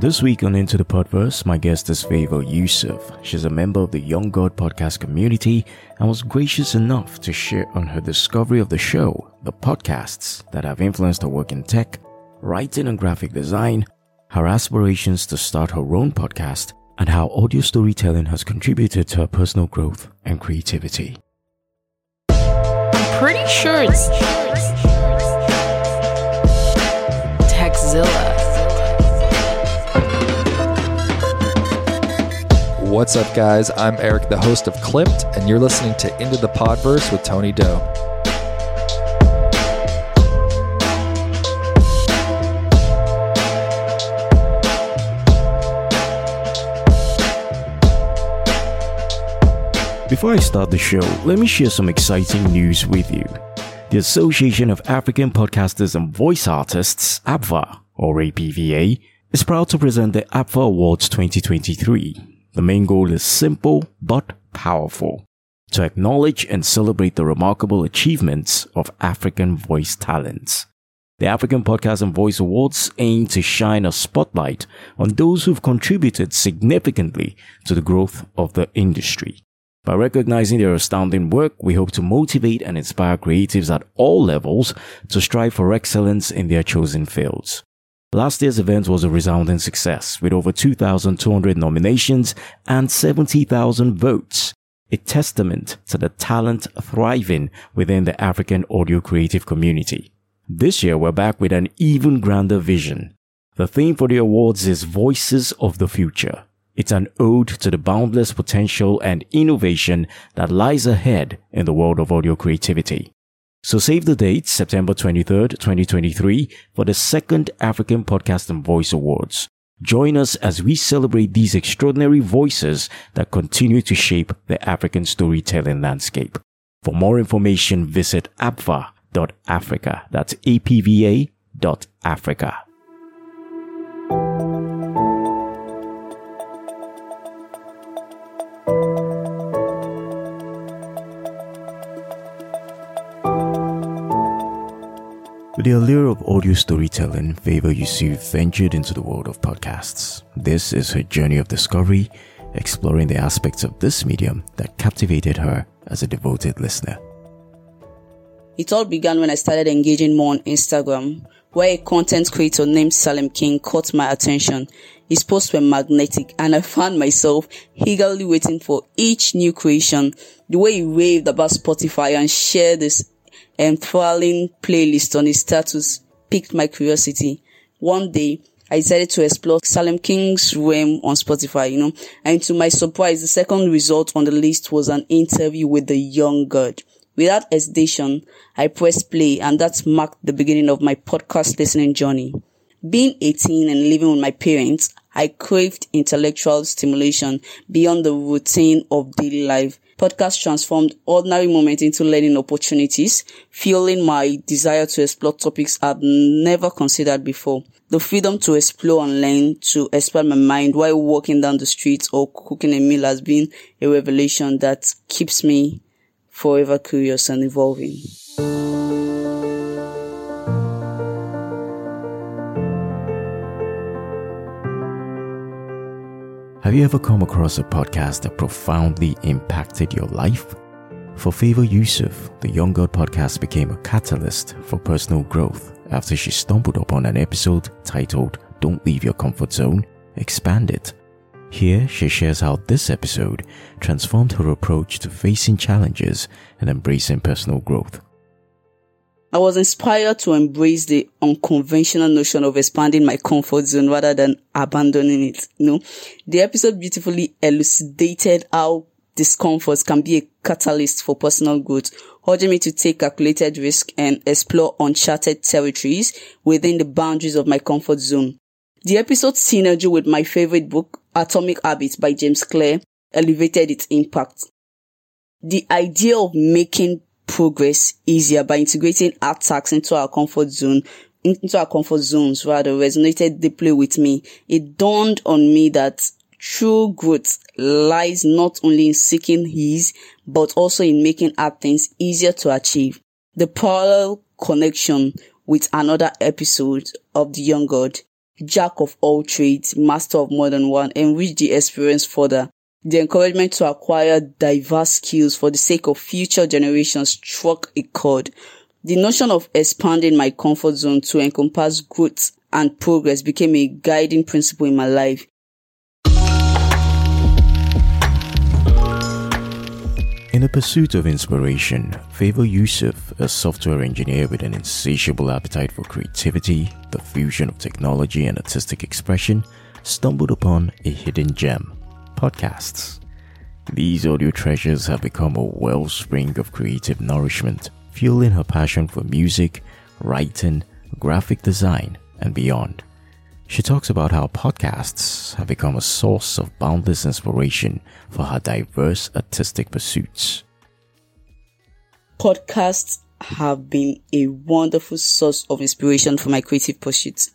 This week on Into the Podverse, my guest is Favour Yusuf. She's a member of the Young God podcast community and was gracious enough to share on her discovery of the show, the podcasts that have influenced her work in tech, writing and graphic design, her aspirations to start her own podcast, and how audio storytelling has contributed to her personal growth and creativity. I'm pretty sure it's Teckzilla. What's up, guys? I'm Eric, the host of Clipped, and you're listening to Into the Podverse with Tony Doe. Before I start the show, let me share some exciting news with you. The Association of African Podcasters and Voice Artists, AAPVA, or APVA, is proud to present the APVA Awards 2023 the main goal is simple but powerful to acknowledge and celebrate the remarkable achievements of African voice talents. The African Podcast and Voice Awards aim to shine a spotlight on those who've contributed significantly to the growth of the industry. By recognizing their astounding work, we hope to motivate and inspire creatives at all levels to strive for excellence in their chosen fields. Last year's event was a resounding success with over 2,200 nominations and 70,000 votes, a testament to the talent thriving within the African audio creative community. This year we're back with an even grander vision. The theme for the awards is Voices of the Future. It's an ode to the boundless potential and innovation that lies ahead in the world of audio creativity. So save the date, September 23rd, 2023, for the second African Podcast and Voice Awards. Join us as we celebrate these extraordinary voices that continue to shape the African storytelling landscape. For more information, visit apva.africa. That's apva.africa. With the allure of audio storytelling, Favour Yusuf ventured into the world of podcasts. This is her journey of discovery, exploring the aspects of this medium that captivated her as a devoted listener. It all began when I started engaging more on Instagram, where a content creator named Salem King caught my attention. His posts were magnetic and I found myself eagerly waiting for each new creation. The way he raved about Spotify and shared Um, this enthralling playlist on his status piqued my curiosity. One day, I decided to explore Salem King's realm on Spotify, you know, and to my surprise, the second result on the list was an interview with the young god. Without hesitation, I pressed play and that marked the beginning of my podcast listening journey. Being 18 and living with my parents, I craved intellectual stimulation beyond the routine of daily life podcast transformed ordinary moments into learning opportunities, fueling my desire to explore topics I've never considered before. The freedom to explore and learn, to expand my mind while walking down the streets or cooking a meal has been a revelation that keeps me forever curious and evolving. Have you ever come across a podcast that profoundly impacted your life? For Favour Yusuf, the Young God podcast became a catalyst for personal growth after she stumbled upon an episode titled Don't Leave Your Comfort Zone, Expand It. Here, she shares how this episode transformed her approach to facing challenges and embracing personal growth. I was inspired to embrace the unconventional notion of expanding my comfort zone rather than abandoning it. You know, the episode beautifully elucidated how discomfort can be a catalyst for personal growth, urging me to take calculated risk and explore uncharted territories within the boundaries of my comfort zone. The episode synergy with my favorite book, Atomic Habits by James Clear, elevated its impact. The idea of making progress easier by integrating art tasks into our comfort zone into our comfort zones rather resonated deeply with me. It dawned on me that true growth lies not only in seeking ease, but also in making art things easier to achieve. The parallel connection with another episode of The Young God jack of all trades, master of more than one, enrich the experience further. The encouragement to acquire diverse skills for the sake of future generations struck a chord. The notion of expanding my comfort zone to encompass growth and progress became a guiding principle in my life. In the pursuit of inspiration, Favour Yusuf, a software engineer with an insatiable appetite for creativity, the fusion of technology and artistic expression, stumbled upon a hidden gem podcasts. These audio treasures have become a wellspring of creative nourishment, fueling her passion for music, writing, graphic design, and beyond. She talks about how podcasts have become a source of boundless inspiration for her diverse artistic pursuits. Podcasts have been a wonderful source of inspiration for my creative pursuits.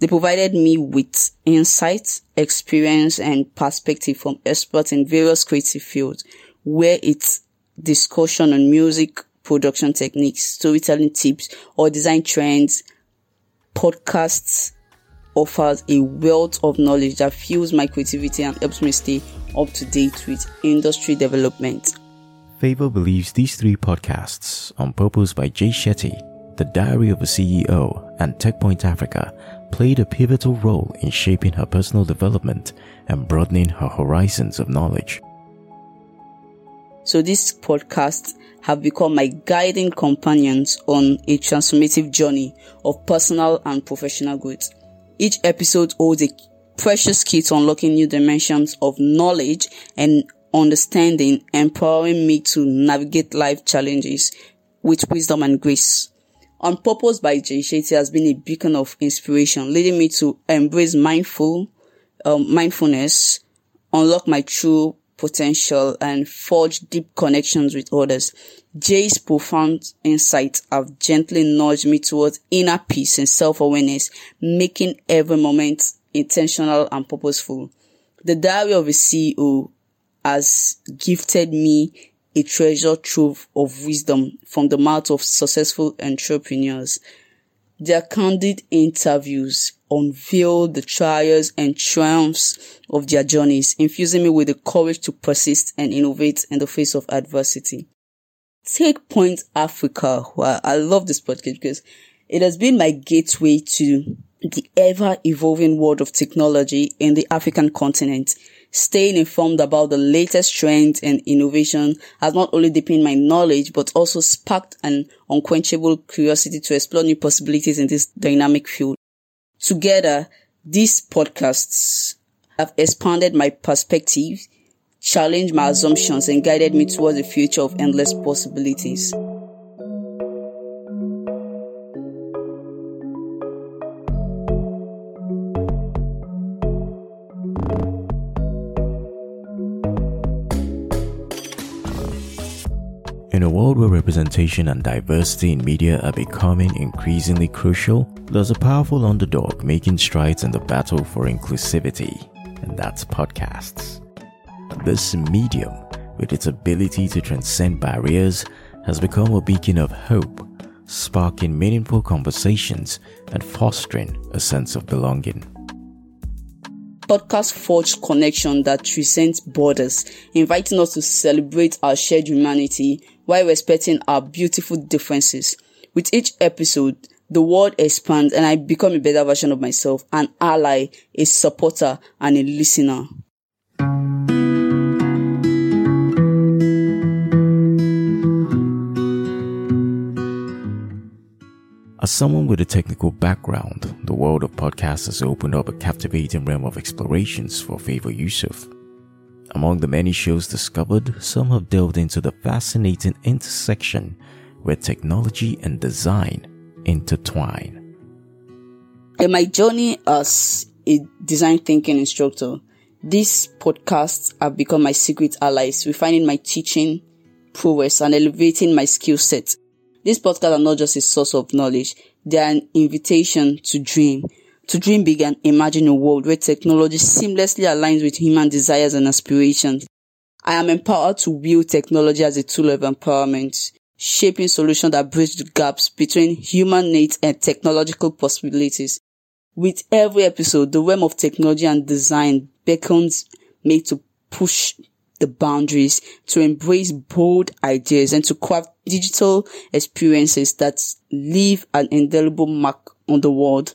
They provided me with insight, experience, and perspective from experts in various creative fields, where it's discussion on music, production techniques, storytelling tips, or design trends, podcasts offers a wealth of knowledge that fuels my creativity and helps me stay up to date with industry development. Favour believes these three podcasts, On Purpose by Jay Shetty, The Diary of a CEO, and TechPoint Africa, played a pivotal role in shaping her personal development and broadening her horizons of knowledge. So these podcasts have become my guiding companions on a transformative journey of personal and professional growth. Each episode holds a precious key to unlocking new dimensions of knowledge and understanding, empowering me to navigate life challenges with wisdom and grace. On Purpose by Jay Shetty has been a beacon of inspiration, leading me to embrace mindful, um, mindfulness, unlock my true potential, and forge deep connections with others. Jay's profound insights have gently nudged me towards inner peace and self-awareness, making every moment intentional and purposeful. The Diary of a CEO has gifted me a treasure trove of wisdom from the mouth of successful entrepreneurs. Their candid interviews unveil the trials and triumphs of their journeys, infusing me with the courage to persist and innovate in the face of adversity. TechPoint Africa. Well, I love this podcast because it has been my gateway to the ever evolving world of technology in the African continent. Staying informed about the latest trends and innovation has not only deepened my knowledge, but also sparked an unquenchable curiosity to explore new possibilities in this dynamic field. Together, these podcasts have expanded my perspective challenged my assumptions and guided me towards a future of endless possibilities. Representation and diversity in media are becoming increasingly crucial, there's a powerful underdog making strides in the battle for inclusivity, and that's podcasts. This medium, with its ability to transcend barriers, has become a beacon of hope, sparking meaningful conversations and fostering a sense of belonging. Podcast forge connection that transcends borders, inviting us to celebrate our shared humanity while respecting our beautiful differences. With each episode, the world expands and I become a better version of myself, an ally, a supporter, and a listener. As someone with a technical background, the world of podcasts has opened up a captivating realm of explorations for Favour Yusuf. Among the many shows discovered, some have delved into the fascinating intersection where technology and design intertwine. In my journey as a design thinking instructor, these podcasts have become my secret allies, refining my teaching prowess and elevating my skill set these podcasts are not just a source of knowledge. They are an invitation to dream, to dream big and imagine a world where technology seamlessly aligns with human desires and aspirations. I am empowered to wield technology as a tool of empowerment, shaping solutions that bridge the gaps between human needs and technological possibilities. With every episode, the realm of technology and design beckons me to push the boundaries, to embrace bold ideas and to craft digital experiences that leave an indelible mark on the world.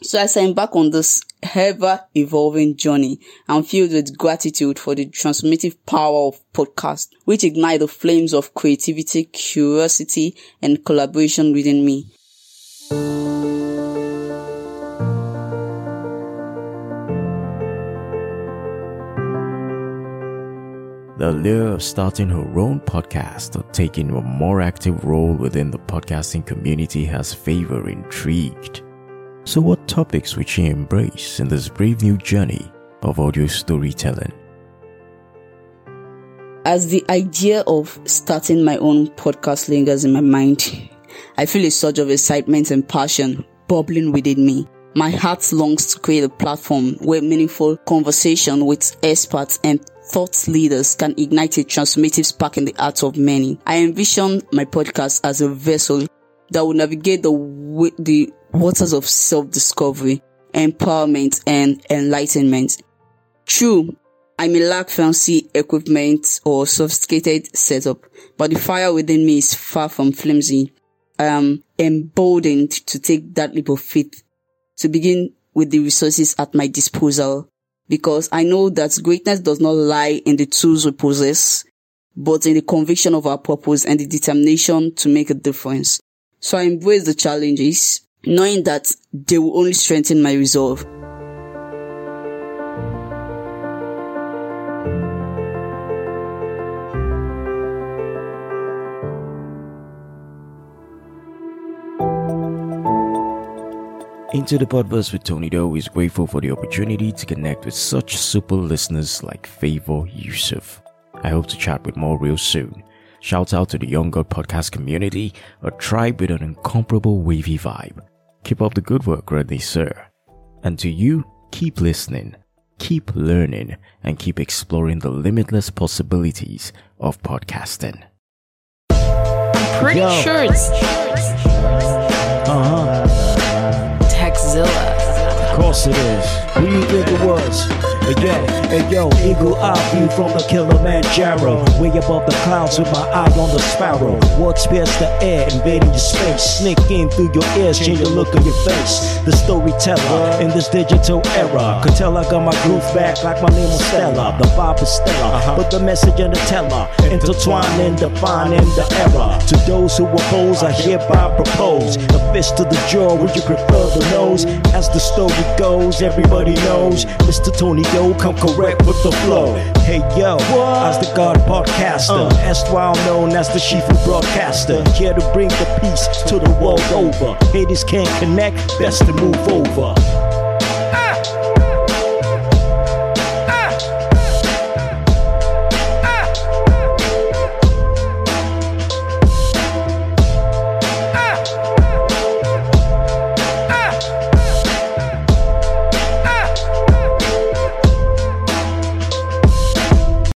So as I embark on this ever evolving journey, I'm filled with gratitude for the transformative power of podcast, which ignite the flames of creativity, curiosity, and collaboration within me. The allure of starting her own podcast or taking a more active role within the podcasting community has Favour intrigued. So, what topics would she embrace in this brave new journey of audio storytelling? As the idea of starting my own podcast lingers in my mind, I feel a surge of excitement and passion bubbling within me. My heart longs to create a platform where meaningful conversation with experts and thought leaders can ignite a transformative spark in the hearts of many. I envision my podcast as a vessel that will navigate the, the waters of self-discovery, empowerment, and enlightenment. True, I may lack fancy equipment or sophisticated setup, but the fire within me is far from flimsy. I am emboldened to take that leap of faith to begin with the resources at my disposal because I know that greatness does not lie in the tools we possess, but in the conviction of our purpose and the determination to make a difference. So I embrace the challenges, knowing that they will only strengthen my resolve. Into the Podverse with Tony Doe is grateful for the opportunity to connect with such super listeners like Favour Yusuf. I hope to chat with more real soon. Shout out to the Young God podcast community, a tribe with an incomparable wavy vibe. Keep up the good work, ready, sir. And to you, keep listening, keep learning, and keep exploring the limitless possibilities of podcasting. Pretty Yo. sure it's Uh-huh. Teckzilla. Course it is. Who you think it was? Yo, hey yo, eagle eye view from the Kilimanjaro. Way above the clouds with my eye on the sparrow. What pierce the air, invading your space. Sneak in through your ears, change the look of your face. The storyteller in this digital era. Could tell I got my groove back like my name was Stella. The vibe is stellar, uh-huh. but the message and the teller. Intertwining, defining the error. To those who oppose, I hereby propose. A fist to the jaw, would you prefer the nose? As the story goes, everybody knows. Mr. Tony Yo, come correct with the flow. Hey yo, as the God podcaster, uh. erstwhile known as the Shifu broadcaster. Here to bring the peace to the world over. Haters can't connect, best to move over.